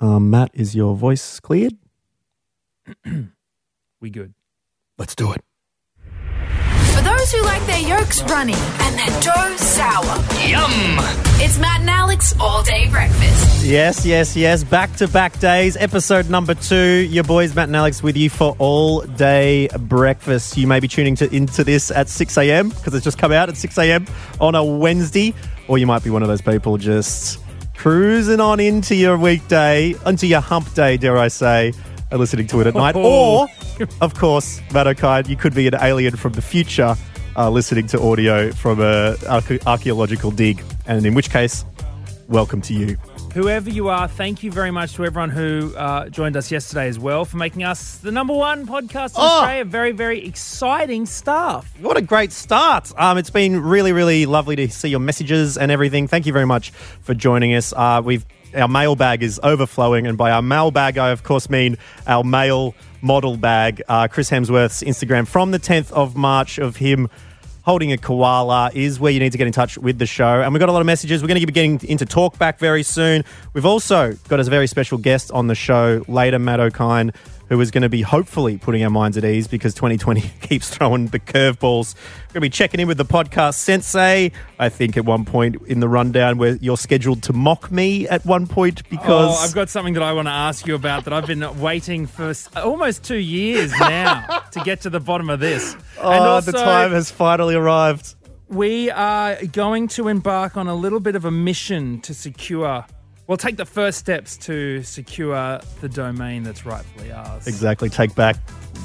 Um, Matt, is your voice cleared? We good. Let's do it. For those who like their yolks runny and their dough sour. Yum! It's Matt and Alex all day breakfast. Yes, yes, yes. Back to back days, episode number two. Your boys, Matt and Alex, with you for all day breakfast. You may be tuning to, into this at 6 a.m. because it's just come out at 6 a.m. on a Wednesday, or you might be one of those people just cruising on into your weekday, into your hump day, dare I say, and listening to it at night. Or, of course, Okine, you could be an alien from the future uh, listening to audio from a arche- archaeological dig, and in which case, welcome to you. Whoever you are, thank you very much to everyone who uh, joined us yesterday as well for making us the number one podcast in Oh. Australia. Very, very exciting stuff. What a great start. Um, it's been really, really lovely to see your messages and everything. Thank you very much for joining us. Uh, we've our mailbag is overflowing, and by our mailbag, I of course mean our mail model bag. Uh, Chris Hemsworth's Instagram from the 10th of March of him holding a koala is where you need to get in touch with the show. And we've got a lot of messages. We're going to be getting into talkback very soon. We've also got a very special guest on the show later, Matt Okine, who is going to be hopefully putting our minds at ease because 2020 keeps throwing the curveballs. We're going to be checking in with the podcast Sensei. I think at one point in the rundown where you're scheduled to mock me at one point because Oh, I've got something that I want to ask you about that I've been waiting for almost two years now to get to the bottom of this. oh, the time has finally arrived. We are going to embark on a little bit of a mission to secure, well, take the first steps to secure the domain that's rightfully ours. Exactly. Take back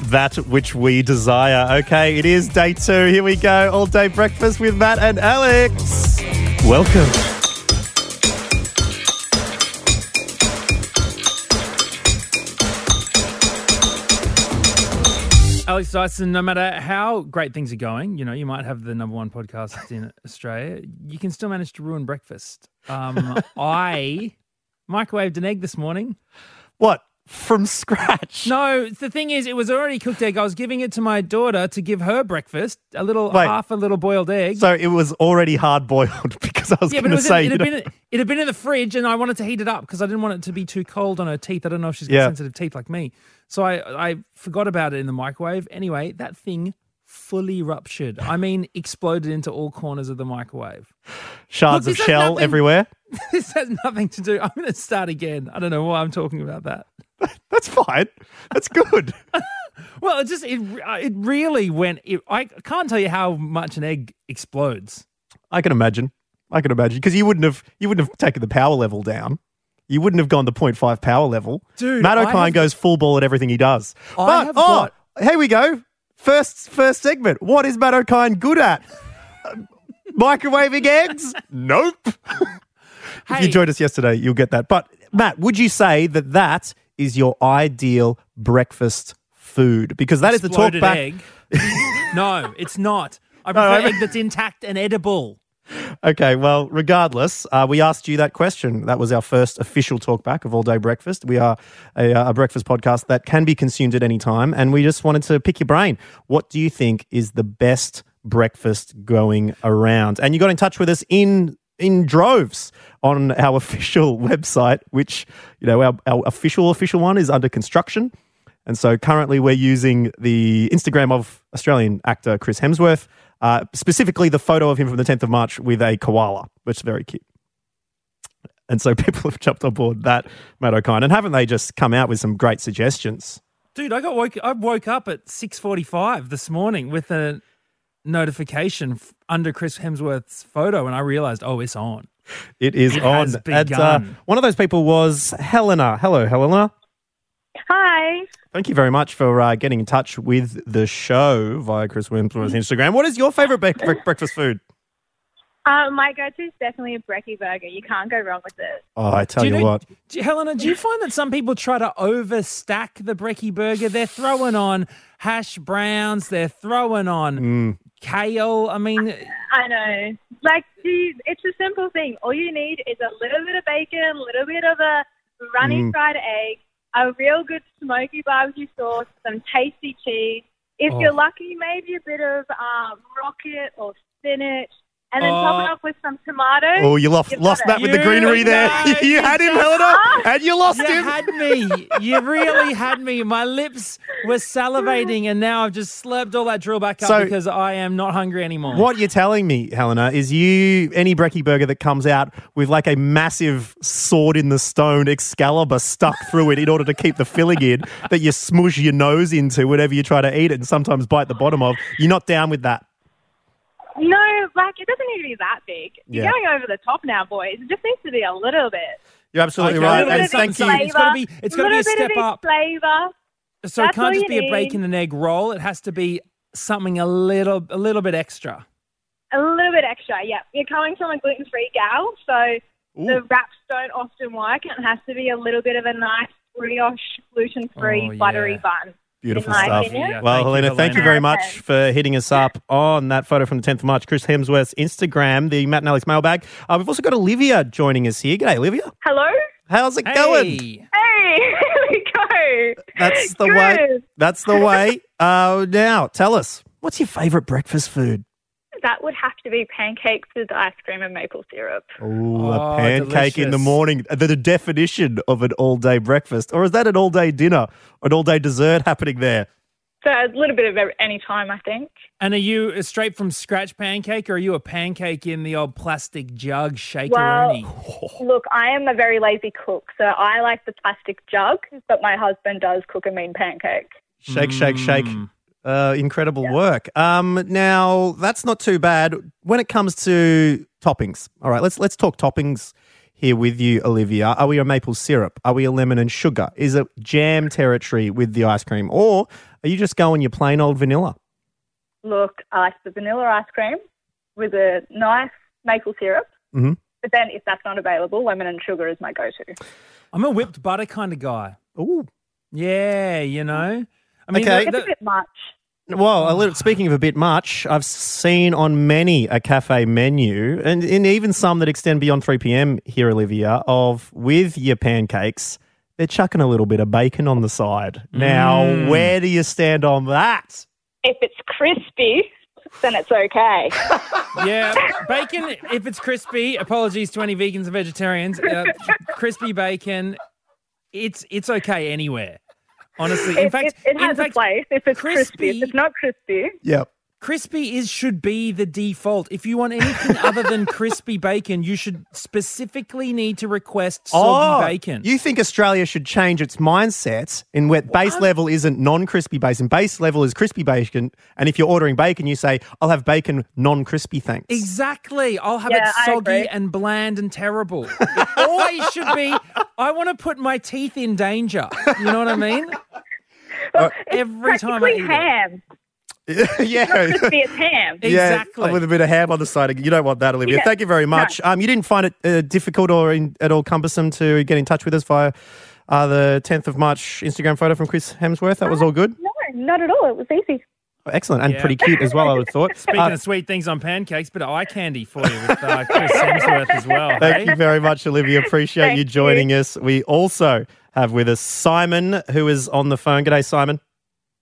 that which we desire. Okay, it is day two. Here we go. All day breakfast with Matt and Alex. Welcome. Alex Dyson, no matter how great things are going, you know, you might have the number one podcast in Australia, you can still manage to ruin breakfast. Um, I microwaved an egg this morning. What? From scratch? No, the thing is, it was already cooked egg. I was giving it to my daughter to give her breakfast, a little Wait. half a little boiled egg. So it was already hard boiled because I was yeah, but going it, to was say, in, it, had been, it had been in the fridge, and I wanted to heat it up because I didn't want it to be too cold on her teeth. I don't know if she's got Yeah. sensitive teeth like me, so I I forgot about it in the microwave. Anyway, that thing fully ruptured. I mean, exploded into all corners of the microwave. shards Look, of shell nothing- everywhere. this has nothing to do. I'm going to start again. I don't know why I'm talking about that. That's fine. That's good. Well, it just it uh, it really went. It, I can't tell you how much an egg explodes. I can imagine. I can imagine because you wouldn't have you wouldn't have taken the power level down. You wouldn't have gone to 0.5 power level. Dude, Matt Okine have- goes full ball at everything he does. I but oh, got- here we go. First first segment. What is Matt Okine good at? Microwaving eggs? nope. if you joined us yesterday, you'll get that. But Matt, would you say that that is your ideal breakfast food? Because that is the talk Exploded back. egg. no, it's not. I I prefer mean- egg that's intact and edible. Okay, well, regardless, uh, we asked you that question. That was our first official talkback of All Day Breakfast. We are a, uh, a breakfast podcast that can be consumed at any time, and we just wanted to pick your brain. What do you think is the best breakfast going around? And you got in touch with us in in droves on our official website, which you know our, our official official one is under construction. And so currently we're using the Instagram of Australian actor Chris Hemsworth, uh, specifically the photo of him from the 10th of March with a koala, which is very cute. And so people have jumped on board that, Matt Okine. And haven't they just come out with some great suggestions? Dude, I got woke. I woke up at six forty-five this morning with a notification f- under Chris Hemsworth's photo, and I realized, oh, it's on. It is It on. has And, uh, one of those people was Helena. Hello, Helena. Hi. Thank you very much for uh, getting in touch with the show via Chris Hemsworth's Instagram. What is your favorite bre- bre- breakfast food? Uh, my go-to is definitely a brekkie burger. You can't go wrong with it. Oh, I tell Do you, know- what. do- Helena, do you find that some people try to overstack the brekkie burger? They're throwing on hash browns. They're throwing on Mm. Kale. I mean, I know. Like, geez, it's a simple thing. All you need is a little bit of bacon, a little bit of a runny Mm. fried egg, a real good smoky barbecue sauce, some tasty cheese. If Oh. you're lucky, maybe a bit of um, rocket or spinach, and then top it uh, Oh. off with some tomatoes. Oh, you lost You've lost got that with the You- greenery there. no, you you had him, Helena, and you lost him. You him. had me. You really had me. My lips were salivating, and now I've just slurped all that drill back up So- because I am not hungry anymore. What you're telling me, Helena, is you any brekkie burger that comes out with like a massive sword in the stone Excalibur stuck through it in order to keep the filling in that you smush your nose into whenever you try to eat it and sometimes bite the bottom of. You're not down with that. No, like it doesn't need to be that big. You're Yeah. going over the top now, boys. It just needs to be a little bit. You're absolutely Okay, right. And thank you. something. It's gotta be- it's gotta be a step bit of up. Flavor. so it can't just be a bacon and egg roll. It has to be something a little, a little bit extra. A little bit extra, yeah. You're coming from a gluten free gal, so the wraps don't often work. It has to be a little bit of a nice brioche, gluten free, Oh, yeah. buttery bun. Beautiful in my stuff. opinion. Well, thank you, Helena, thank you very much for hitting us up on that photo from the 10th of March. Chris Hemsworth's Instagram, the Matt and Alex mailbag. Uh, we've also got Olivia joining us here. G'day, Olivia. Hello? How's it going? Hey, Hey, here we go. That's the way. That's the way. Uh, now, tell us, what's your favourite breakfast food? That would have to be pancakes with ice cream and maple syrup. Ooh, a Oh, pancake in the delicious. morning. The, the definition of an all-day breakfast, or is that an all-day dinner, an all-day dessert happening there? So a little bit of every- any time, I think. and are you a straight from scratch pancake, or are you a pancake in the old plastic jug Well, shakeroni? look, I am a very lazy cook, so I like the plastic jug, but my husband does cook a mean pancake. Shake, shake, shake. Mm. Uh, incredible work. Um, now that's not too bad when it comes to toppings. All right, let's let's talk toppings here with you, Olivia. Are we a maple syrup? Are we a lemon and sugar? Is it jam territory with the ice cream, or are you just going your plain old vanilla? Look, I like the vanilla ice cream with a nice maple syrup. Mhm. But then if that's not available, lemon and sugar is my go-to. I'm a whipped butter kind of guy. Ooh. Yeah, you know. I mean, Okay. the- It's a the- bit much. Well, a little, speaking of a bit much, I've seen on many a cafe menu, and, and even some that extend beyond 3 p.m. here, Olivia, of with your pancakes, they're chucking a little bit of bacon on the side. Now, Mm. where do you stand on that? If it's crispy, then it's okay. yeah, bacon. If it's crispy, apologies to any vegans and vegetarians. Uh, crispy bacon, it's it's okay anywhere. Honestly, in it, fact, it, it has in fact, a place. If it's crispy, crispy- if it's not crispy, Yep. Crispy is should be the default. If you want anything other than crispy bacon, you should specifically need to request soggy oh, bacon. Oh, You think Australia should change its mindset in where base level isn't non-crispy bacon, base level is crispy bacon, and if you're ordering bacon, you say, "I'll have bacon non-crispy, thanks." Exactly. I'll have Yeah, it soggy and bland and terrible. It always should be. I want to put my teeth in danger. You know what I mean? well, uh, every it's time I practically eat it. Ham. yeah. Crispy, it's ham. Yeah, Exactly. with a bit of ham on the side. You don't want that, Olivia. Yeah. Thank you very much. Um, you didn't find it uh, difficult or in, at all cumbersome to get in touch with us via uh, the 10th of March Instagram photo from Chris Hemsworth. That was all good. No, not at all. It was easy. Excellent and Yeah. pretty cute as well. I would have thought. Speaking Uh, of sweet things on pancakes, but eye candy for you with uh, Chris Hemsworth as well. Thank hey? you very much, Olivia. Appreciate Thank you you. joining us. We also have with us Simon, who is on the phone. G'day, Simon.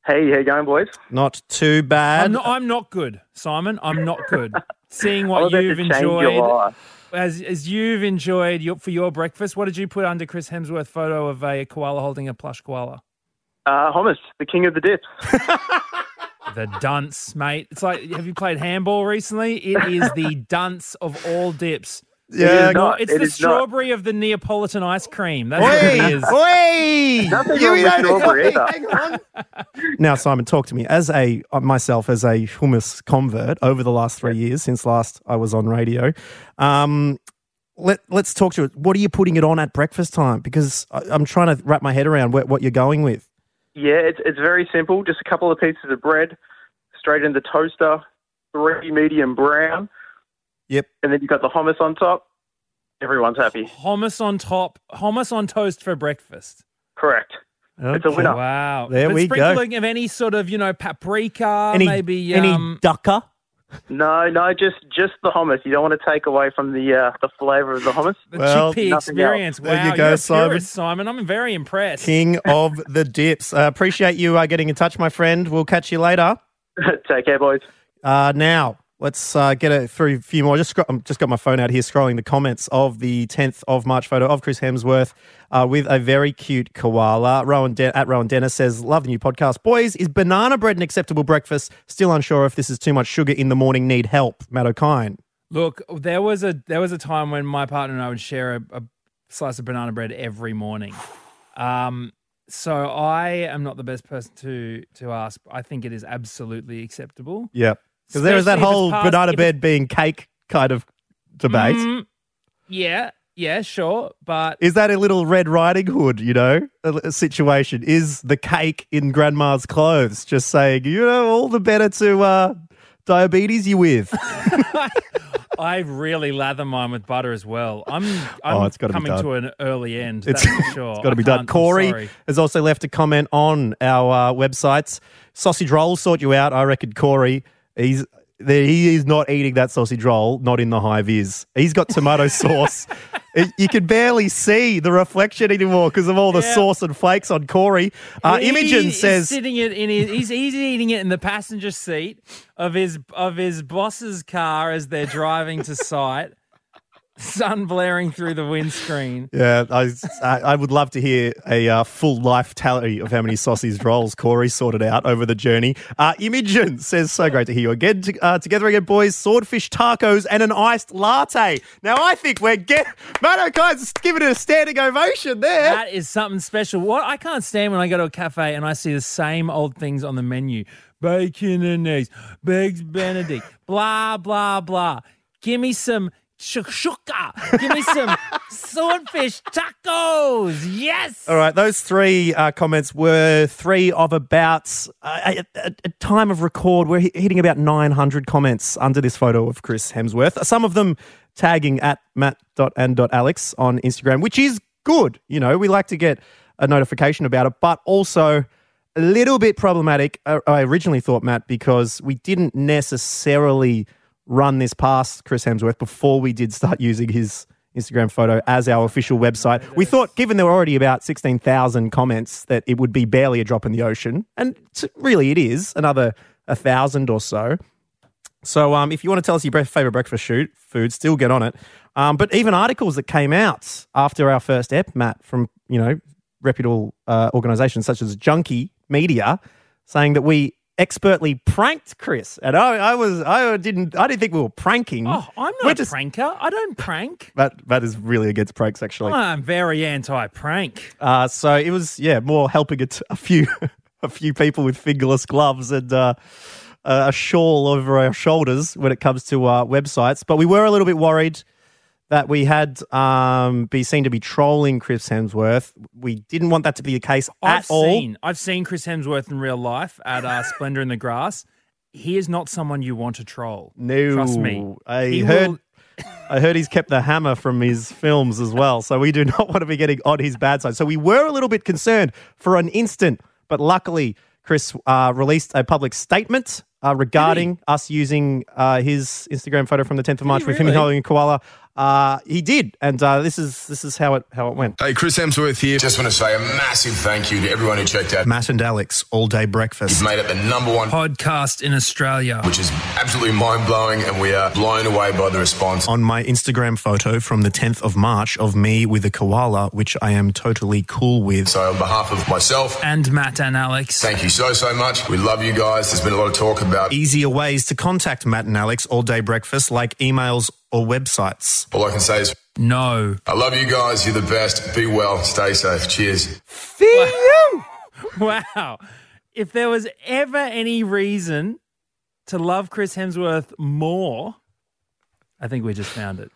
Hey, how you going, boys? Not too bad. I'm not, I'm not good, Simon. I'm not good. Seeing what you've to your enjoyed, life. as as you've enjoyed your, for your breakfast, what did you put under Chris Hemsworth photo of a koala holding a plush koala? Uh, hummus, the king of the dips. The dunce, mate. It's like, have you played handball recently? It is the dunce of all dips. Yeah. is not. It's It the is not. strawberry of the Neapolitan ice cream. That's what it Oi, Nothing You wrong with strawberry either. hang on. Now, Simon, talk to me. As a uh, myself, as a hummus convert over the last three years since last I was on radio, um, let let's talk to it. What are you putting it on at breakfast time? Because I, I'm trying to wrap my head around what, what you're going with. Yeah, it's it's very simple. Just a couple of pieces of bread, straight in the toaster, three medium brown, Yep. and then you've got the hummus on top. Everyone's happy. Hummus on top, hummus on toast for breakfast. Correct. It's a Okay. winner. Wow. There but we go. sprinkling of any sort of, you know, paprika, Any maybe any um, dukkah? No, no, just just the hummus. You don't want to take away from the uh, the flavour of the hummus. the Well, chickpea experience. else. There you go, you're a Simon. purist, Simon. I'm very impressed. King of the dips. Uh, appreciate you uh, getting in touch, my friend. We'll catch you later. take care, boys. Uh, now, Let's uh, get a, through a few more. Just scro- I'm just got my phone out here, scrolling the comments of the 10th of March photo of Chris Hemsworth uh, with a very cute koala. Rowan De- at Rowan Dennis says, "Love the new podcast, boys. Is banana bread an acceptable breakfast? Still unsure if this is too much sugar in the morning. Need help, Matt Okine. Look, there was a there was a time when my partner and I would share a, a slice of banana bread every morning. Um, so I am not the best person to to ask. I think it is absolutely acceptable. Yeah, because there is that Especially if it's whole past- banana bread being cake kind of debate. Mm, yeah, yeah, sure, but Is that a little Red Riding Hood, you know, a, a situation? Is the cake in grandma's clothes just saying, you know, all the better to uh, diabetes you with? I really lather mine with butter as well. I'm I'm Oh, it's coming to an early end. It's- sure. It's got to be done. Corey has also left a comment on our uh, websites. Sausage roll sort you out. I reckon Corey, he's there, he is not eating that sausage roll, not in the high vis. He's got tomato sauce. It- you can barely see the reflection anymore because of all the Yeah. sauce and flakes on Corey. Uh, He Imogen says, sitting it in his, he's, he's eating it in the passenger seat of his of his boss's car as they're driving to site. Sun blaring through the windscreen. Yeah, I, I would love to hear a uh, full life tally of how many sausage rolls Corey sorted out over the journey. Uh, Imogen says, so great to hear you again. To, uh, together again, boys, swordfish tacos and an iced latte. Now, I think we're get Matt Okine's giving it a standing ovation there. That is something special. What I can't stand when I go to a cafe and I see the same old things on the menu: bacon and eggs, eggs Benedict, blah blah blah. Give me some shakshuka. Give me some swordfish tacos. Yes. All right, those three uh, comments were three of about, uh, at at time of record, we're hitting about 900 comments under this photo of Chris Hemsworth. Some of them tagging at matt.and.alex on Instagram, which is good. You know, we like to get a notification about it, but also a little bit problematic. uh, I originally thought, Matt, because we didn't necessarily run this past Chris Hemsworth before we did start using his Instagram photo as our official website. We thought, given there were already about 16,000 comments, that it would be barely a drop in the ocean. And really, it is another a thousand or so. So um, if you want to tell us your favorite breakfast shoot food, still get on it. Um, but even articles that came out after our first ep, Matt, from you know reputable uh, organisations such as Junkee Media, saying that we expertly pranked Chris, and I, I was I didn't I didn't think we were pranking. Oh, I'm We're not a just- pranker. I don't prank. That that is really against pranks, actually. I'm very anti-prank. Uh, so it was, yeah, more helping a, t- a few a few people with fingerless gloves and uh, a shawl over our shoulders when it comes to uh, websites. But we were a little bit worried that we had um, be seen to be trolling Chris Hemsworth. We didn't want that to be the case I've at all. seen I've seen Chris Hemsworth in real life at uh, Splendour in the Grass. He is not someone you want to troll. No, Trust me. I He heard. will- I heard he's kept the hammer from his films as well, so we do not want to be getting on his bad side. So we were a little bit concerned for an instant, but luckily Chris uh, released a public statement uh, regarding us using uh, his Instagram photo from the 10th of March he with him really? holding a koala. Uh, he did, and uh, this is this is how it how it went. Hey, Chris Hemsworth here. Just want to say a massive thank you to everyone who checked out. Matt and Alex, all day breakfast. You've made it the number one, Podcast in Australia. which is absolutely mind blowing, and we are blown away by the response. On my Instagram photo from the 10th of March of me with a koala, which I am totally cool with. So, on behalf of myself, And Matt and Alex. thank you so, so much. We love you guys. There's been a lot of talk about. Easier ways to contact Matt and Alex all day breakfast, like emails or websites. All I can say is, No. I love you guys. You're the best. Be well. Stay safe. Cheers. Wow. If there was ever any reason to love Chris Hemsworth more, I think we just found it.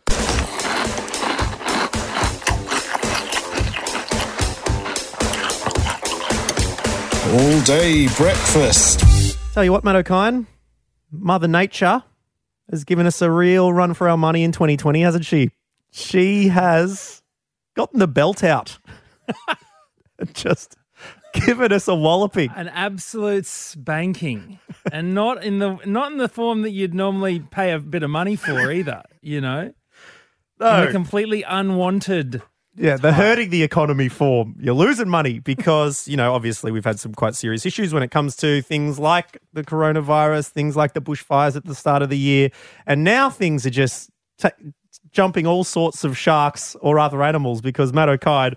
All day breakfast. Tell you what, Matt Okine, Mother Nature has given us a real run for our money in 2020, hasn't she? She has gotten the belt out and just given us a walloping. An absolute spanking. and not in the not in the form that you'd normally pay a bit of money for either, you know? In a completely unwanted Yeah, they're hurting the economy for you're losing money because, you know, obviously we've had some quite serious issues when it comes to things like the coronavirus, things like the bushfires at the start of the year. And now things are just ta jumping all sorts of sharks or other animals because, Matt Okine,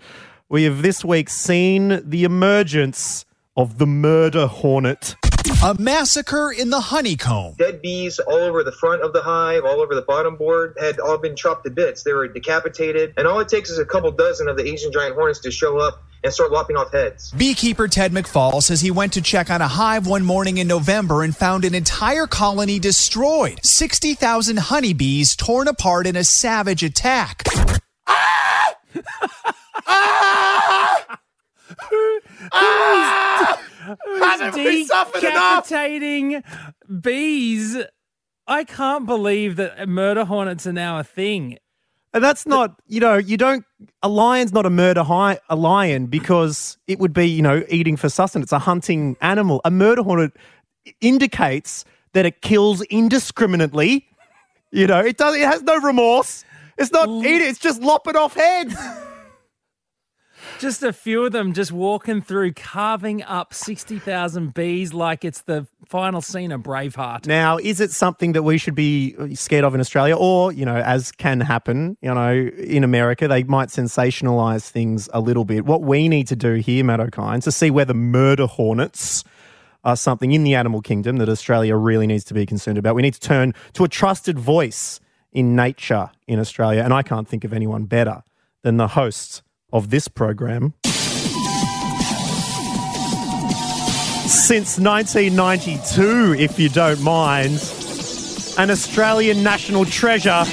we have this week seen the emergence of the murder hornet. A massacre in the honeycomb. Dead bees all over the front of the hive, all over the bottom board, had all been chopped to bits. They were decapitated. And all it takes is a couple dozen of the Asian giant hornets to show up and start lopping off heads. Beekeeper Ted McFall says he went to check on a hive one morning in November and found an entire colony destroyed. 60,000 honeybees torn apart in a savage attack. Ah! Suffered enough? Decapitating bees. I can't believe that murder hornets are now a thing. And that's not, you know, you don't. A lion's not a murder hi, a lion because it would be, you know, eating for sustenance. It's a hunting animal. A murder hornet indicates that it kills indiscriminately. You know, it does. It has no remorse. It's not eating. It's just lopping off heads. Just a few of them just walking through, carving up 60,000 bees like it's the final scene of Braveheart. Now, is it something that we should be uh, scared of in Australia, or you know, as can happen, you know, in America, they might sensationalize things a little bit. What we need to do here, Matt Okine, to see whether murder hornets are something in the animal kingdom that Australia really needs to be concerned about. We need to turn to a trusted voice in nature in Australia, and I can't think of anyone better than the host of this program. Since 1992, if you don't mind, an Australian national treasure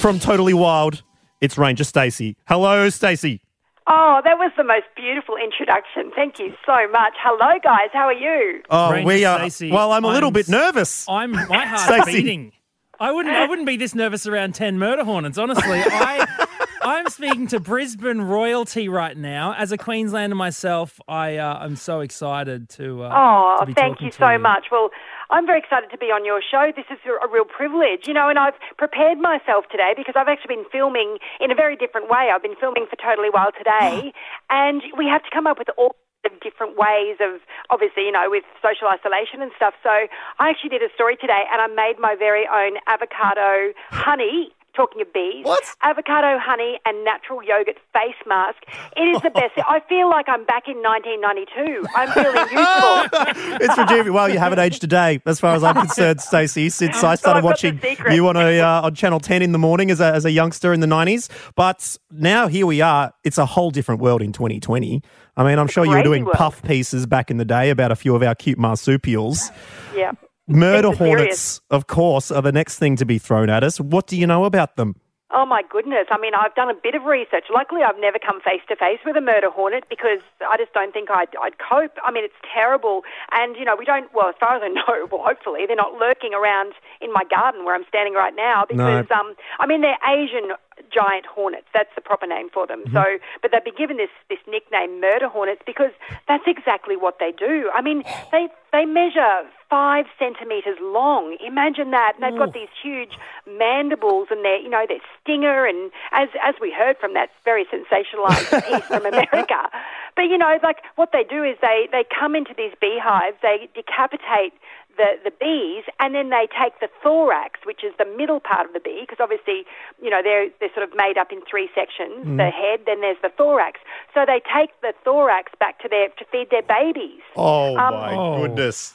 from Totally Wild. It's Ranger Stacey. Hello, Stacey. Oh, that was the most beautiful introduction. Thank you so much. Hello, guys. How are you? Oh, Ranger we are. Stacey, well, I'm a little I'm bit nervous. I'm my heart's beating. I wouldn't I wouldn't be this nervous around 10 murder hornets, honestly. I I'm speaking to Brisbane royalty right now. As a Queenslander myself, I uh, I'm so excited to uh, Oh, to thank you so much. Well, I'm very excited to be on your show. This is a a real privilege, you know, and I've prepared myself today because I've actually been filming in a very different way. I've been filming for Totally Wild today, and we have to come up with all of different ways of obviously you know with social isolation and stuff so i actually did a story today and i made my very own avocado honey talking of bees What? avocado honey and natural yogurt face mask it is the best i feel like i'm back in 1992 i'm feeling youthful it's rejuvenating. Well, you haven't aged a day, as far as I'm concerned, Stacey. Since I started the watching you on a uh, on Channel 10 in the morning as a, as a youngster in the 90s, but now here we are. It's a whole different world in 2020. I mean, I'm sure you were doing world. puff pieces back in the day about a few of our cute marsupials. yeah Murder hornets, of course, are the next thing to be thrown at us. What do you know about them? Oh my goodness. I mean, I've done a bit of research. Luckily, I've never come face to face with a murder hornet because I just don't think I'd, I'd cope. I mean, it's terrible. And, you know, we don't, well, as far as I know, well, hopefully, they're not lurking around in my garden where I'm standing right now because, um, I mean, they're Asian giant hornets. That's the proper name for them. Mm-hmm. So, but they've been given this, this nickname murder hornets because that's exactly what they do. I mean, they, they measure five centimeters long. Imagine that. And they've got these huge mandibles and their, you know, their stinger and as, as we heard from that very sensationalized piece from America. But, you know, like what they do is they, they come into these beehives, they decapitate the, the bees, and then they take the thorax, which is the middle part of the bee, because obviously, you know, they're, they're sort of made up in three sections the head, then there's the thorax. So they take the thorax back to their to feed their babies. Oh, Um, my Oh. goodness.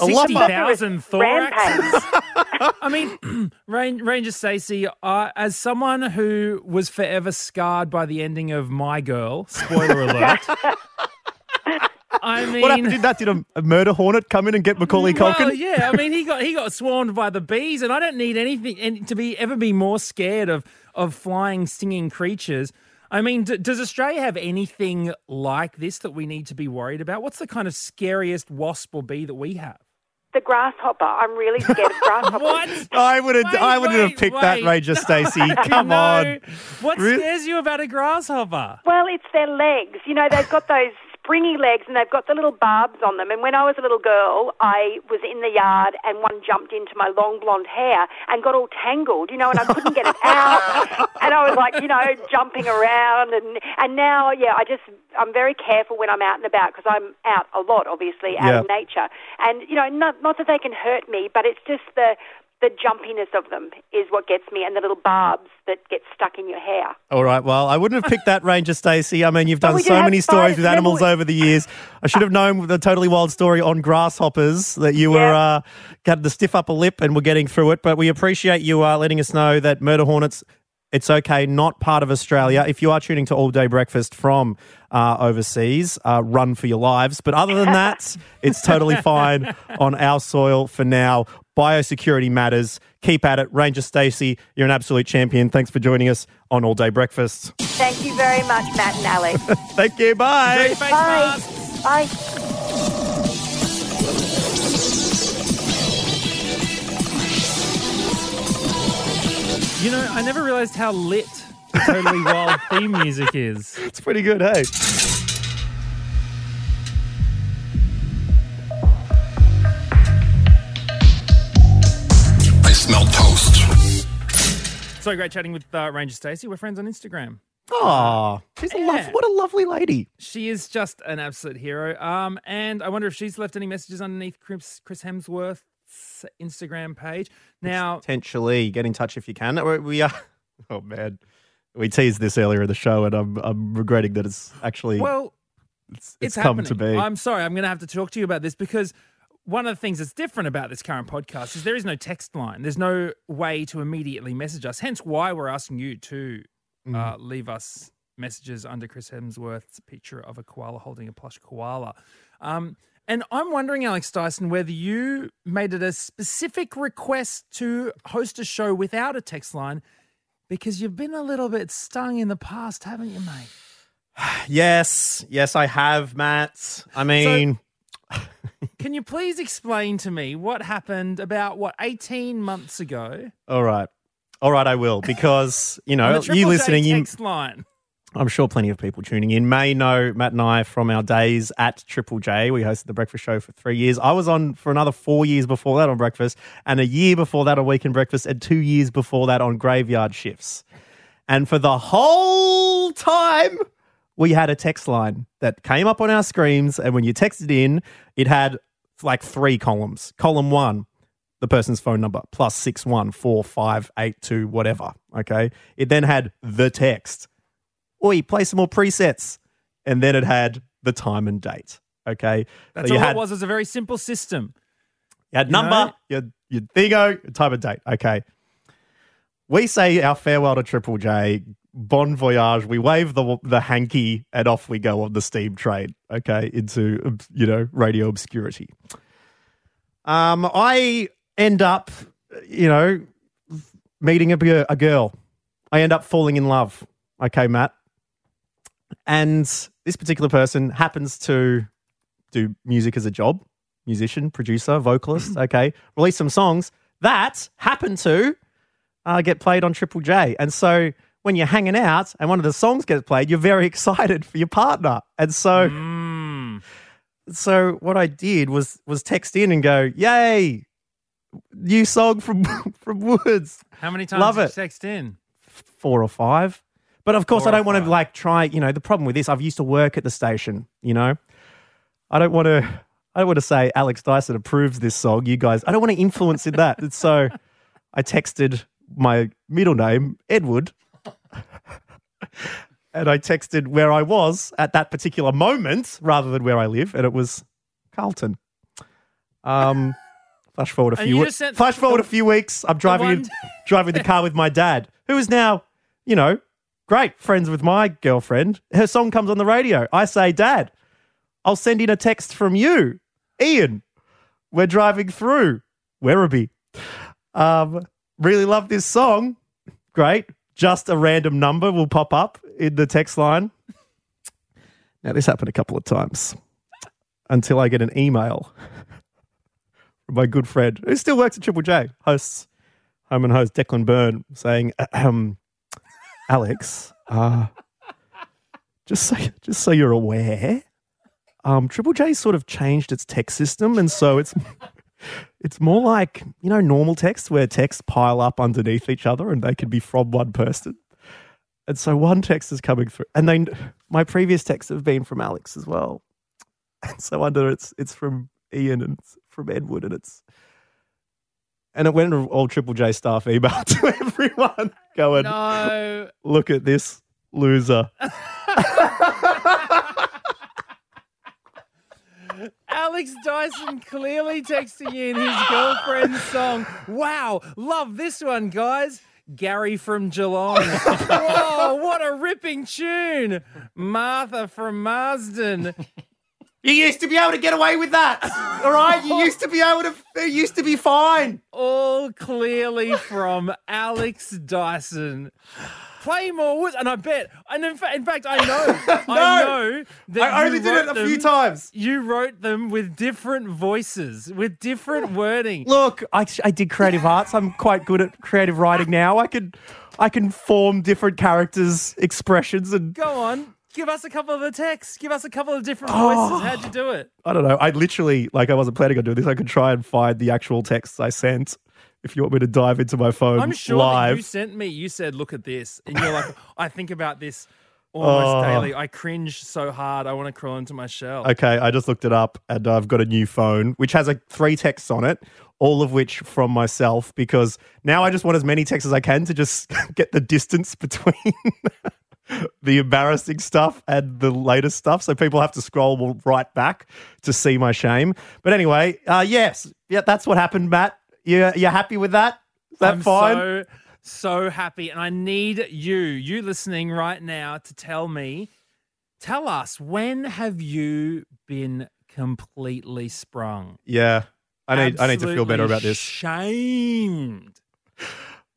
A Sixty lumper. thousand Rampage. thoraxes. I mean, Ranger Stacey, uh, as someone who was forever scarred by the ending of My Girl, spoiler alert. I mean, What happened? Did that? Did a, a murder hornet come in and get Macaulay well, Culkin? yeah, I mean, he got he got swarmed by the bees, and I don't need anything and to be ever be more scared of of flying, stinging creatures. I mean, d- does Australia have anything like this that we need to be worried about? What's the kind of scariest wasp or bee that we have? The grasshopper. I'm really scared of grasshoppers. What? I would have. Wait, I wouldn't have wait, picked that, wait. Ranger Stacey. Come No. on. What Really? scares you about a grasshopper? Well, it's their legs. You know, they've got those springy legs and they've got the little barbs on them. And when I was a little girl, I was in the yard and one jumped into my long blonde hair and got all tangled, you know, and I couldn't get it out. and I was like, you know, jumping around. And, and now, yeah, I just, I'm very careful when I'm out and about because I'm out a lot, obviously, out Yeah. in nature. And, you know, not, not that they can hurt me, but it's just the, the jumpiness of them is what gets me and the little barbs that get stuck in your hair. All right. Well, I wouldn't have picked that Ranger Stacey. I mean, you've done so many stories with animals over the years. I should have known the totally wild story on grasshoppers that you were uh, got the stiff upper lip and were getting through it. But we appreciate you uh, letting us know that murder hornets. It's okay, not part of Australia. If you are tuning to All Day Breakfast from uh, overseas, uh, run for your lives. But other than that, it's totally fine on our soil for now. Biosecurity matters. Keep at it. Ranger Stacey, you're an absolute champion. Thanks for joining us on All Day Breakfast. Thank you very much, Matt and Alex. Thank you. Bye. Bye. Bye. You know, I never realized how lit the Totally Wild theme music is. It's pretty good, hey? So great chatting with uh, Ranger Stacey. We're friends on Instagram. Oh, she's a love. What a lovely lady. She is just an absolute hero. Um, and I wonder if she's left any messages underneath Chris, Chris Hemsworth's Instagram page. Now, Potentially get in touch if you can. We- are. Oh man, we teased this earlier in the show, and I'm I'm regretting that it's actually well, it's, it's, come happening. to be. I'm sorry, I'm going to have to talk to you about this because one of the things that's different about this current podcast is there is no text line. There's no way to immediately message us. Hence why we're asking you to Mm. uh, leave us messages under Chris Hemsworth's picture of a koala holding a plush koala. Um, and I'm wondering, Alex Dyson, whether you made it a specific request to host a show without a text line because you've been a little bit stung in the past, haven't you, mate? yes, yes, I have, Matt. I mean, Can you please explain to me what happened about what 18 months ago? all right, all right, I will because you know you J listening. You, text line. I'm sure plenty of people tuning in may know Matt and I from our days at Triple J. We hosted the breakfast show for three years. I was on for another four years before that on breakfast, and a year before that on weekend breakfast, and two years before that on graveyard shifts. And for the whole time, we had a text line that came up on our screens. And when you texted in, it had like three columns. Column one, the person's phone number, plus six one four five eight two, whatever. Okay. It then had the text. Oi, play some more presets. And then it had the time and date. Okay. That's So you all had, it was. It was a very simple system. you had You number, know? your, your thingo, time and date. Okay. We say our farewell to Triple J, bon voyage. We wave the the hanky and off we go on the steam train. Okay, into you know radio obscurity. Um, I end up, you know, meeting a, a girl. I end up falling in love. Okay, Matt. And this particular person happens to do music as a job musician, producer, vocalist. Okay, release some songs that happen to uh, get played on Triple J. And so when you're hanging out and one of the songs gets played, you're very excited for your partner. And so, Mm. so what I did was was text in and go, "Yay, new song from from Woodes." How many times Love did it. you text in? four or five. But of course, Four I don't want to like try. You know, the problem with this, I've used to work at the station. You know, I don't want to. I don't want to say Alex Dyson approves this song. You guys, I don't want to influence in that. And so, I texted my middle name Edward, and I texted where I was at that particular moment rather than where I live, and it was Carlton. Um, flash forward a few. you we- flash forward the- a few weeks. I'm driving in, driving the car with my dad, who is now, you know, great friends with my girlfriend. Her song comes on the radio. I say, Dad, I'll send in a text from you, Ian. We're driving through Werribee. Um, really love this song. Great. Just a random number will pop up in the text line. Now, this happened a couple of times until I get an email from my good friend who still works at Triple J, hosts Home and Hosed Declan Byrne, saying, Alex, uh, just so just so you're aware, um, Triple J sort of changed its text system, and so it's it's more like you know normal text where texts pile up underneath each other and they can be from one person. And so one text is coming through, and then my previous texts have been from Alex as well. And so under it's it's from Ian and from Edward, and it's and it went all Triple J staff email to everyone going, No. look at this loser. Alex Dyson clearly texting in his girlfriend's song. Wow, love this one, guys. Gary from Geelong. Whoa, what a ripping tune. Martha from Marsden. You used to be able to get away with that. All right, you used to be able to. It used to be fine. All clearly from Alex Dyson. Play more Woodes, and I bet, and in, fa- in fact, I know, I know that I only did it a few times. You wrote them with different voices, with different wording. Look, I, I did creative arts. I'm quite good at creative writing now. I can, I can form different characters' expressions, and Go on, give us a couple of the texts. Give us a couple of different Oh. voices. How'd you do it? I don't know. I literally, like, I wasn't planning on doing this. I could try and find the actual texts I sent. If you want me to dive into my phone I'm sure live, you sent me. You said, "Look at this," and you're like, "I think about this almost Oh. daily. I cringe so hard. I want to crawl into my shell." Okay, I just looked it up and I've got a new phone which has like three texts on it, all of which from myself because now I just want as many texts as I can to just get the distance between the embarrassing stuff and the latest stuff so people have to scroll right back to see my shame. But anyway, uh yes, yeah, that's what happened, Matt. You you happy with that? Is that I'm fine? so so happy, and I need you, you listening right now, to tell me, tell us when have you been completely sprung? yeah. I need I need to feel better about this. Shamed.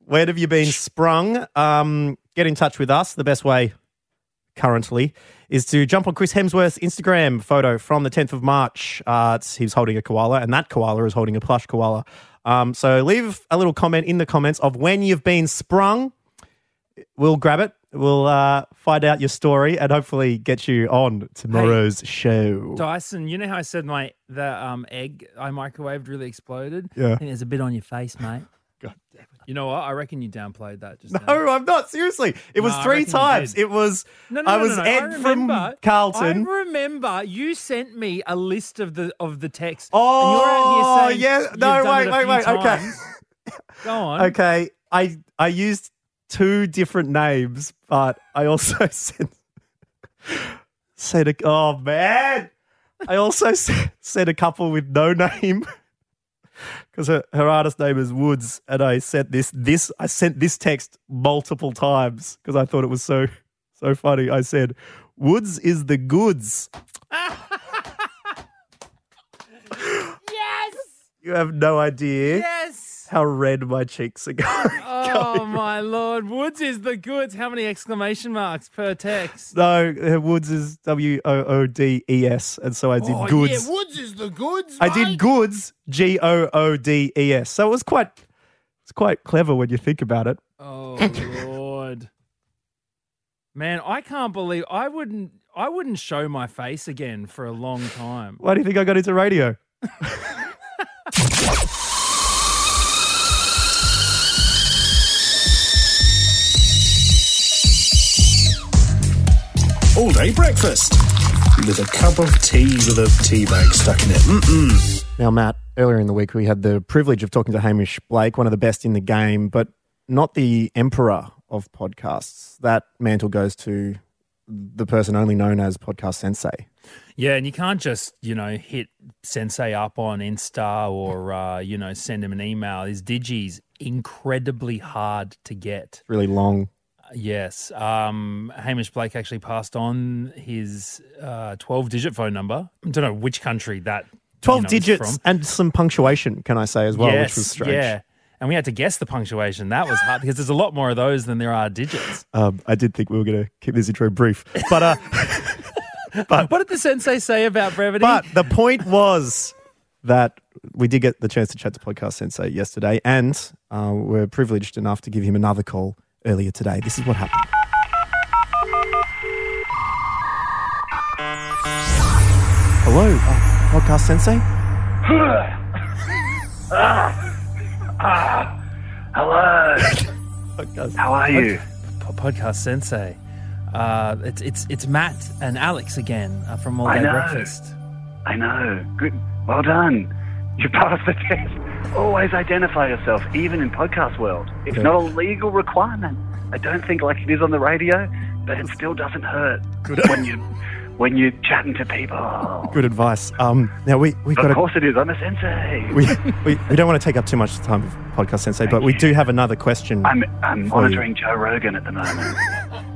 Where have you been sprung? Um, get in touch with us. The best way currently is to jump on Chris Hemsworth's Instagram photo from the 10th of March. Uh, he's holding a koala, and that koala is holding a plush koala. Um, so leave a little comment in the comments of when you've been sprung. We'll grab it. We'll uh, find out your story and hopefully get you on tomorrow's show. Dyson, you know how I said my the um egg I microwaved really exploded? Yeah. I think there's a bit on your face, mate. God You know what? I reckon you downplayed that just now. No, I'm not. Seriously. It was No, I three reckon you times. did. It was, No, no, I no, was no, no. Ed from remember- Carlton. I remember you sent me a list of the of the texts. Oh, and you're out here oh, saying yeah. you've No, done wait, it a wait, few wait. Okay. times. Go on. Okay, I I used two different names, but I also said said a, oh man, I also said a couple with no name because her, her artist name is Woodes, and I sent this this I sent this text multiple times because I thought it was so so funny. I said Woodes is the goods. Yes. You have no idea Yes. how red my cheeks are going. Oh, Oh my lord. Woodes is the goods. How many exclamation marks per text? No, uh, Woodes is W O O D E S, and so I did oh, goods. Yeah, Woodes is the goods. I did mate. goods G O O D E S. So it was quite, it's quite clever when you think about it. Oh lord. Man, I can't believe I wouldn't I wouldn't show my face again for a long time. Why do you think I got into radio? All day breakfast with a cup of tea with a tea bag stuck in it. Mm-mm. Now, Matt, earlier in the week we had the privilege of talking to Hamish Blake, one of the best in the game, but not the emperor of podcasts. That mantle goes to the person only known as Podcast Sensei. Yeah, and you can't just, you know, hit Sensei up on Insta or, uh, you know, send him an email. His digi's incredibly hard to get. Really long. Yes. Um, Hamish Blake actually passed on his 12 digit phone number. I don't know which country that 12 you know, digits from. and some punctuation, can I say, as well, yes, which was strange. Yeah. And we had to guess the punctuation. That was hard because there's a lot more of those than there are digits. Um, I did think we were going to keep this intro brief, but uh, but What did the sensei say about brevity? But the point was that we did get the chance to chat to Podcast Sensei yesterday, and uh, we're privileged enough to give him another call earlier today. This is what happened. Hello, uh, podcast sensei. ah, ah, hello. Podcast. How are you? Po- podcast sensei. Uh, it's it's it's Matt and Alex again uh, from All Day. Breakfast. I know. Good. Well done. You passed the test. Always identify yourself, even in podcast world. It's Yeah. not a legal requirement. I don't think like it is on the radio, but it still doesn't hurt when you when you're chatting to people. Good advice. Um, now we we've Of got course it is. I'm a sensei. we, we we don't want to take up too much time with podcast sensei, but we do have another question. I'm I'm for you. monitoring Joe Rogan at the moment.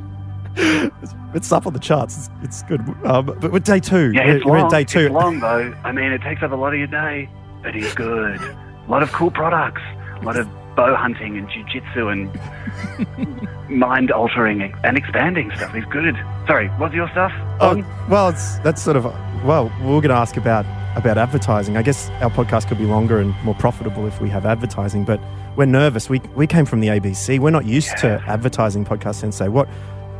It's up on the charts. It's, it's good. Um, but we're day two. Yeah, we're, it's we're long. day two. It's long though. I mean, it takes up a lot of your day, but he's good. A lot of cool products. A lot of bow hunting and jujitsu and mind altering and expanding stuff. He's good. Sorry, what's your stuff? Oh, well, it's that's sort of well. We're going to ask about about advertising. I guess our podcast could be longer and more profitable if we have advertising, but we're nervous. We we came from the ABC. We're not used to advertising. Podcast Sensei, what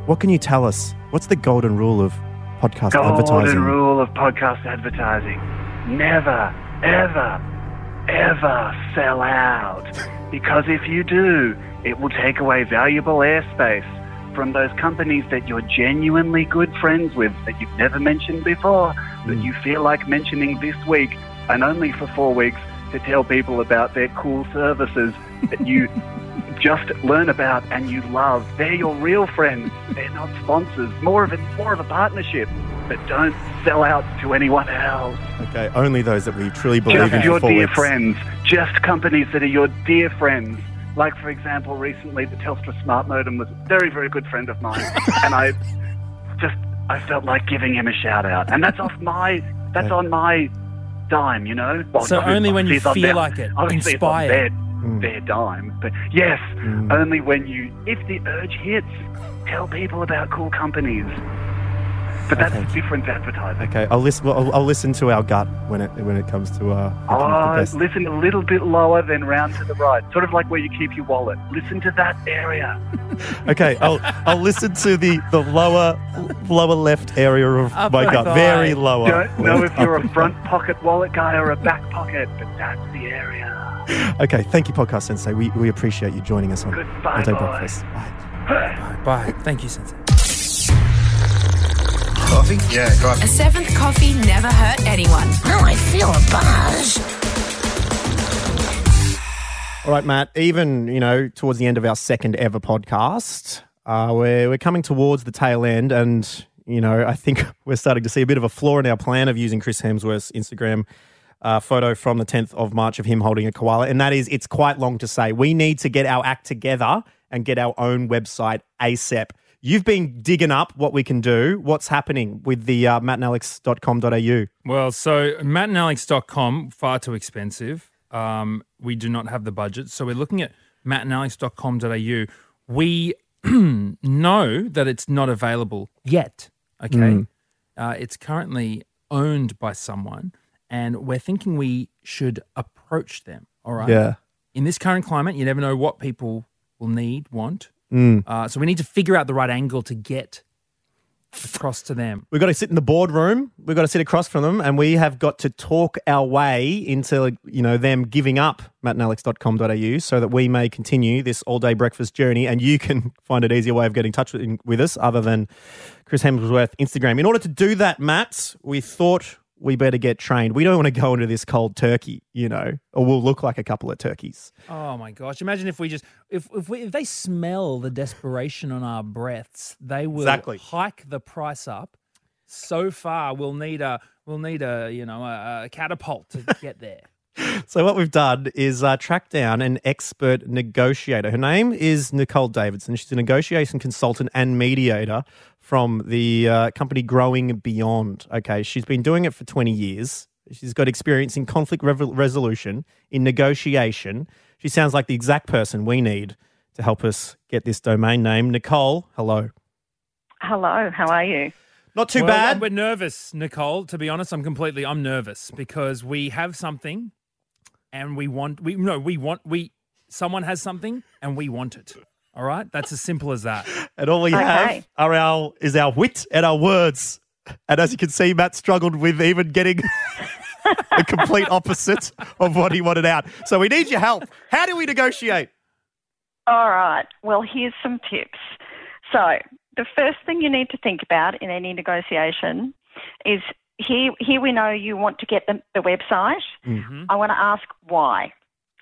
what can you tell us? What's the golden rule of podcast Golden advertising? Golden rule of podcast advertising: never, ever, ever sell out. Because if you do, it will take away valuable airspace from those companies that you're genuinely good friends with that you've never mentioned before, that hmm. you feel like mentioning this week and only for four weeks to tell people about their cool services that you just learn about and you love. They're your real friends. They're not sponsors. More of a more of a partnership. But don't sell out to anyone else. Okay, only those that we truly believe Just in. your dear friends. Just companies that are your dear friends. Like, for example, recently the Telstra Smart Modem was a very, very good friend of mine. and I just, I felt like giving him a shout out. And that's off my, that's on my dime, you know? Well, So only when you obviously it's on feel their- like it, Obviously inspired. it's on their, hmm. their dime. But yes, hmm. only when you, if the urge hits, tell people about cool companies. But that's Okay. different advertising. Okay, I'll listen. Well, I'll, I'll listen to our gut when it when it comes to uh. picking the Oh, best. listen a little bit lower than round to the right. Sort of like where you keep your wallet. Listen to that area. Okay, I'll I'll listen to the the lower lower left area of my gut. thigh. Very lower. Don't know if you're a front pocket wallet guy or a back pocket, but that's the area. Okay, thank you, podcast sensei. We we appreciate you joining us on Goodbye, All Day boys. Breakfast. Bye. Bye. Thank you, Sensei. Coffee? Yeah, coffee. A seventh coffee never hurt anyone. No, I feel a buzz. All right, Matt. Even you know, towards the end of our second ever podcast, uh, we're we're coming towards the tail end, and you know, I think we're starting to see a bit of a flaw in our plan of using Chris Hemsworth's Instagram uh, photo from the 10th of March of him holding a koala, and that is it's quite long to say. We need to get our act together and get our own website ASAP. You've been digging up what we can do. What's happening with the uh, mattandalex.com.au? Well, so mattandalex.com, far too expensive. Um, we do not have the budget. So we're looking at mattandalex.com.au. We know that it's not available yet. Okay. Mm. Uh, it's currently owned by someone, and we're thinking we should approach them. All right. Yeah. In this current climate, you never know what people will need, want. Mm. Uh, so we need to figure out the right angle to get across to them. We've got to sit in the boardroom. We've got to sit across from them, and we have got to talk our way into you know them giving up mattandalex.com.au so that we may continue this all day breakfast journey, and you can find an easier way of getting in touch with, with us other than Chris Hemsworth Instagram. In order to do that, Matt, we thought we better get trained. We don't want to go into this cold turkey, you know, or we'll look like a couple of turkeys. Oh my gosh! Imagine if we just if if, we, if they smell the desperation on our breaths, they will Exactly. hike the price up so far. We'll need a we'll need a you know a, a catapult to get there. So what we've done is uh, track down an expert negotiator. Her name is Nicole Davidson. She's a negotiation consultant and mediator from the uh, company Growing Beyond. Okay, she's been doing it for 20 years. She's got experience in conflict rev- resolution, in negotiation. She sounds like the exact person we need to help us get this domain name. Nicole, hello. Hello, how are you? Not too Well, bad. We're nervous, Nicole. To be honest, I'm completely I'm nervous because we have something, and we want we no we want we someone has something and we want it. All right, that's as simple as that. And all we Okay. have are our is our wit and our words. And as you can see, Matt struggled with even getting the complete opposite of what he wanted out. So we need your help. How do we negotiate? All right. Well, here's some tips. So, the first thing you need to think about in any negotiation is here, here we know you want to get the, the website. Mm-hmm. I want to ask why.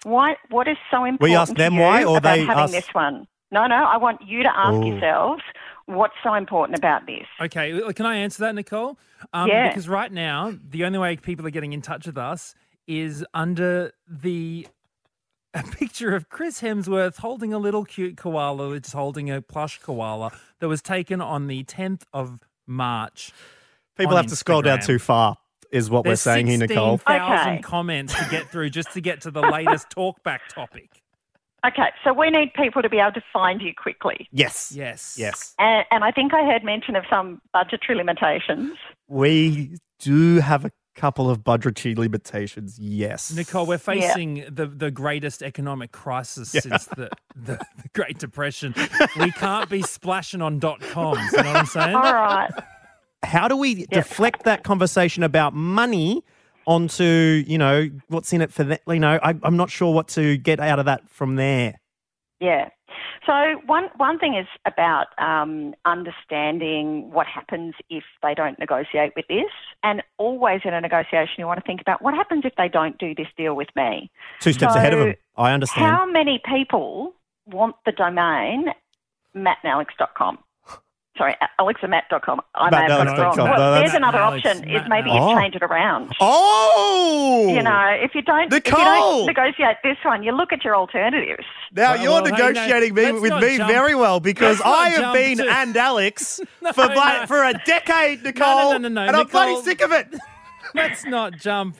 Why? What is so important? We ask to them you why or they ask- this one? No, no. I want you to ask Oh. yourselves what's so important about this. Okay, can I answer that, Nicole? Um, Yeah. Because right now, the only way people are getting in touch with us is under the a picture of Chris Hemsworth holding a little cute koala, just holding a plush koala that was taken on the 10th of March. People have to scroll down too far, is what There's we're saying here, Nicole. 16,000 Okay. comments to get through just to get to the latest talkback topic. Okay, so we need people to be able to find you quickly. Yes. Yes. Yes. And, and I think I heard mention of some budgetary limitations. We do have a couple of budgetary limitations, yes. Nicole, we're facing the, the greatest economic crisis since the, the, the Great Depression. We can't be splashing on dot coms. You know what I'm saying? All right. How do we deflect that conversation about money onto, you know, what's in it for that? You know, I, I'm not sure what to get out of that from there. Yeah. So one one thing is about um, understanding what happens if they don't negotiate with this, and always in a negotiation you want to think about what happens if they don't do this deal with me. Two steps So ahead of them. I understand. How many people want the domain mattandalex.com? Sorry, alexandmatt.com. I may have got it wrong. Well, there's another Alex, option: is maybe and you change it around. Oh! You know, if you don't, if you Nicole! don't negotiate this one, you look at your alternatives. Now Well, you're well, hey, no, negotiating me with me jump- very well because let's I have been to- and Alex No, for no. for a decade, Nicole, no, no, no, and I'm bloody sick of it. Let's not jump,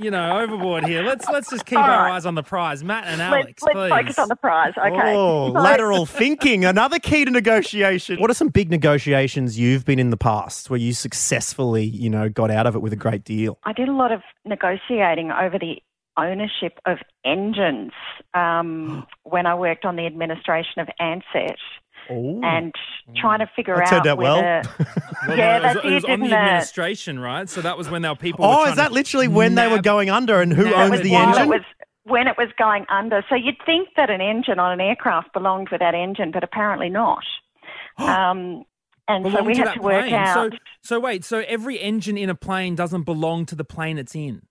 you know, overboard here. Let's let's just keep All our right. eyes on the prize. Matt and Alex, let's please. let's focus on the prize. Okay. Oh, So- lateral thinking, another key to negotiation. What are some big negotiations you've been in the past where you successfully, you know, got out of it with a great deal? I did a lot of negotiating over the ownership of engines um, when I worked on the administration of Ansett Oh, and trying to figure That out turned out well. whether. Well, yeah, no, it was, it was did, on the didn't it? administration, right? So that was when there were people. oh, trying is that to literally when they were going under and who nab owns the while While engine? It was when it was going under. So you'd think that an engine on an aircraft belonged with that engine, but apparently not. um, and so we to had to work plane. out. So, so wait, so every engine in a plane doesn't belong to the plane it's in.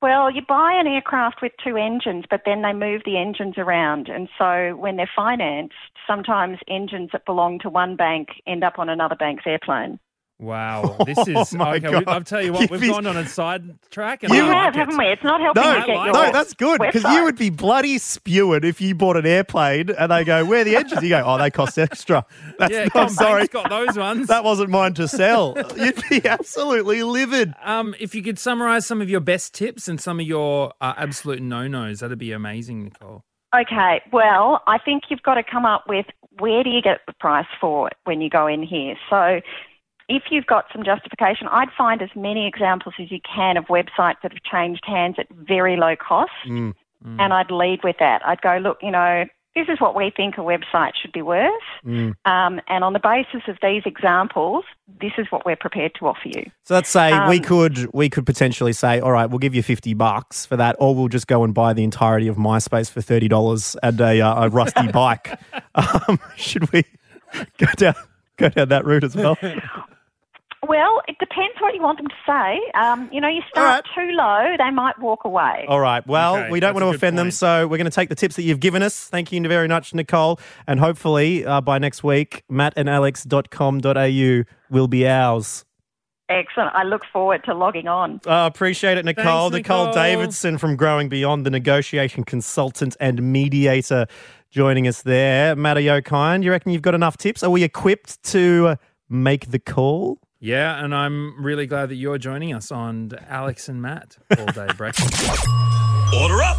Well, you buy an aircraft with two engines, but then they move the engines around. And so when they're financed, sometimes engines that belong to one bank end up on another bank's airplane. Wow, this Oh is my okay. we- God. I'll tell you what, You'd we've gone on a side track, and We I like have, it. haven't we? It's not helping No, you get your no, that's good because you would be bloody spewing if you bought an airplane and they go, "Where are the engines?" You go, "Oh, they cost extra." That's Yeah, not, I'm sorry, Bank's got those ones. that wasn't mine to sell. You'd be absolutely livid. Um, if you could summarize some of your best tips and some of your uh, absolute no-nos, that'd be amazing, Nicole. Okay, well, I think you've got to come up with where do you get the price for when you go in here. So if you've got some justification, I'd find as many examples as you can of websites that have changed hands at very low cost, Mm. and I'd lead with that. I'd go, look, you know, this is what we think a website should be worth, Mm. um, and on the basis of these examples, this is what we're prepared to offer you. So let's say we Um, could we could potentially say, all right, we'll give you fifty bucks for that, or we'll just go and buy the entirety of MySpace for thirty dollars and a, uh, a rusty bike. Um, should we go down go down that route as well? Well, it depends what you want them to say. Um, you know, you start too low, they might walk away. All right. Well, Okay, we don't want to good offend them, so we're going to take the tips that you've given us. Thank you very much, Nicole. And hopefully uh, by next week, mattandalex.com.au will be ours. Excellent. I look forward to logging on. Uh, appreciate it, Nicole. Thanks, Nicole Nicole. Davidson from Growing Beyond, the negotiation consultant and mediator, joining us there. Matt, are you kind? You reckon you've got enough tips? Are we equipped to uh, make the call? Yeah, and I'm really glad that you're joining us on Alex and Matt all day breakfast. Order up!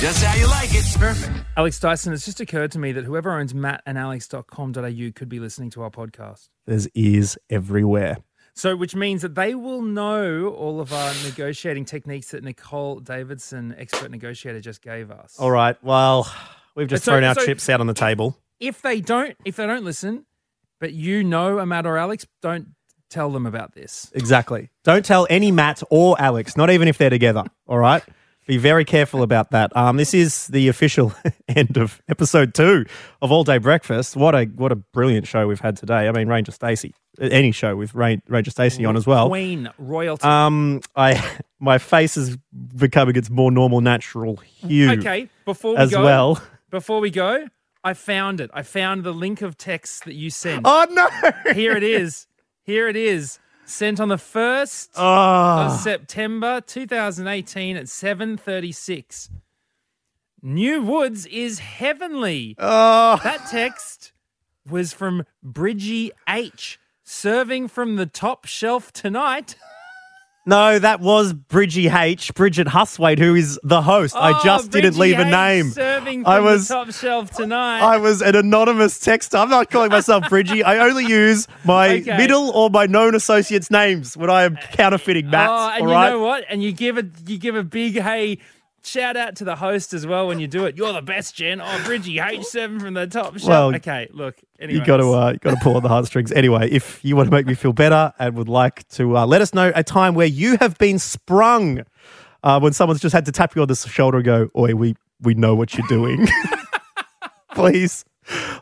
Just how you like it. Perfect. Alex Dyson, it's just occurred to me that whoever owns mattandalex.com.au could be listening to our podcast. There's ears everywhere. So, which means that they will know all of our negotiating techniques that Nicole Davidson, expert negotiator, just gave us. All right. Well, We've just So- thrown our so- chips out on the table. If they don't, if they don't listen, but you know a Matt or Alex, don't tell them about this. Exactly. Don't tell any Matt or Alex, not even if they're together. All right. Be very careful about that. Um, this is the official end of episode two of All Day Breakfast. What a what a brilliant show we've had today. I mean, Ranger Stacey, any show with Rain, Ranger Stacey on as well. Queen royalty. Um, I my face is becoming its more normal, natural hue. Okay, before we as go, well. Before we go, I found it. I found the link of text that you sent. Oh no! Here it is. Here it is. Sent on the first Oh. of ah. September 2018 at 7:36. New Woodes is heavenly. Oh. That text was from Bridgie H. Serving from the top shelf tonight. No, that was Bridgie H, Bridget Hustwaite, who is the host. I Oh, just didn't leave a H. name. Serving I was top shelf tonight. I was an anonymous texter. I'm not calling myself Bridgie. I only use my Okay. middle or my known associates' names when I am eh, counterfeiting Matt. Oh, and you right? know what? And you give a you give a big hey shout out to the host as well when you do it. You're the best, Jen. Oh, Bridgie H seven from the top shelf. Well, okay, look. Anyway, You got to uh, you got to pull on the heartstrings. Anyway, if you want to make me feel better and would like to uh, let us know a time where you have been sprung, uh, when someone's just had to tap you on the shoulder and go, "Oi, we we know what you're doing." Please.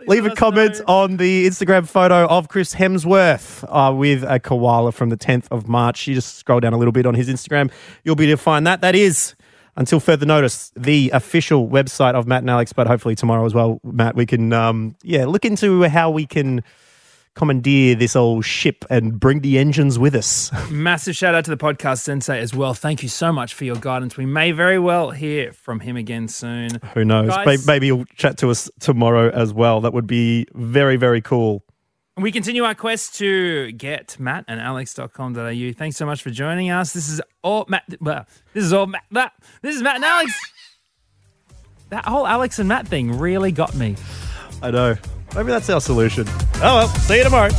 Leave a comment on the Instagram photo of Chris Hemsworth uh, with a koala from the 10th of March. You just scroll down a little bit on his Instagram. You'll be able to find that. That is, until further notice, the official website of Matt and Alex, but hopefully tomorrow as well, Matt, we can, um, yeah, look into how we can commandeer this old ship and bring the engines with us. Massive shout out to the podcast sensei as well. Thank you so much for your guidance. We may very well hear from him again soon. Who knows? Guys, May- Maybe he'll chat to us tomorrow as well. That would be very, very cool. And we continue our quest to get Matt and alex.com.au. Thanks so much for joining us. This is all Matt. Well, this is all Matt. That, this is Matt and Alex. That whole Alex and Matt thing really got me. I know. Maybe that's our solution. Oh well, see you tomorrow.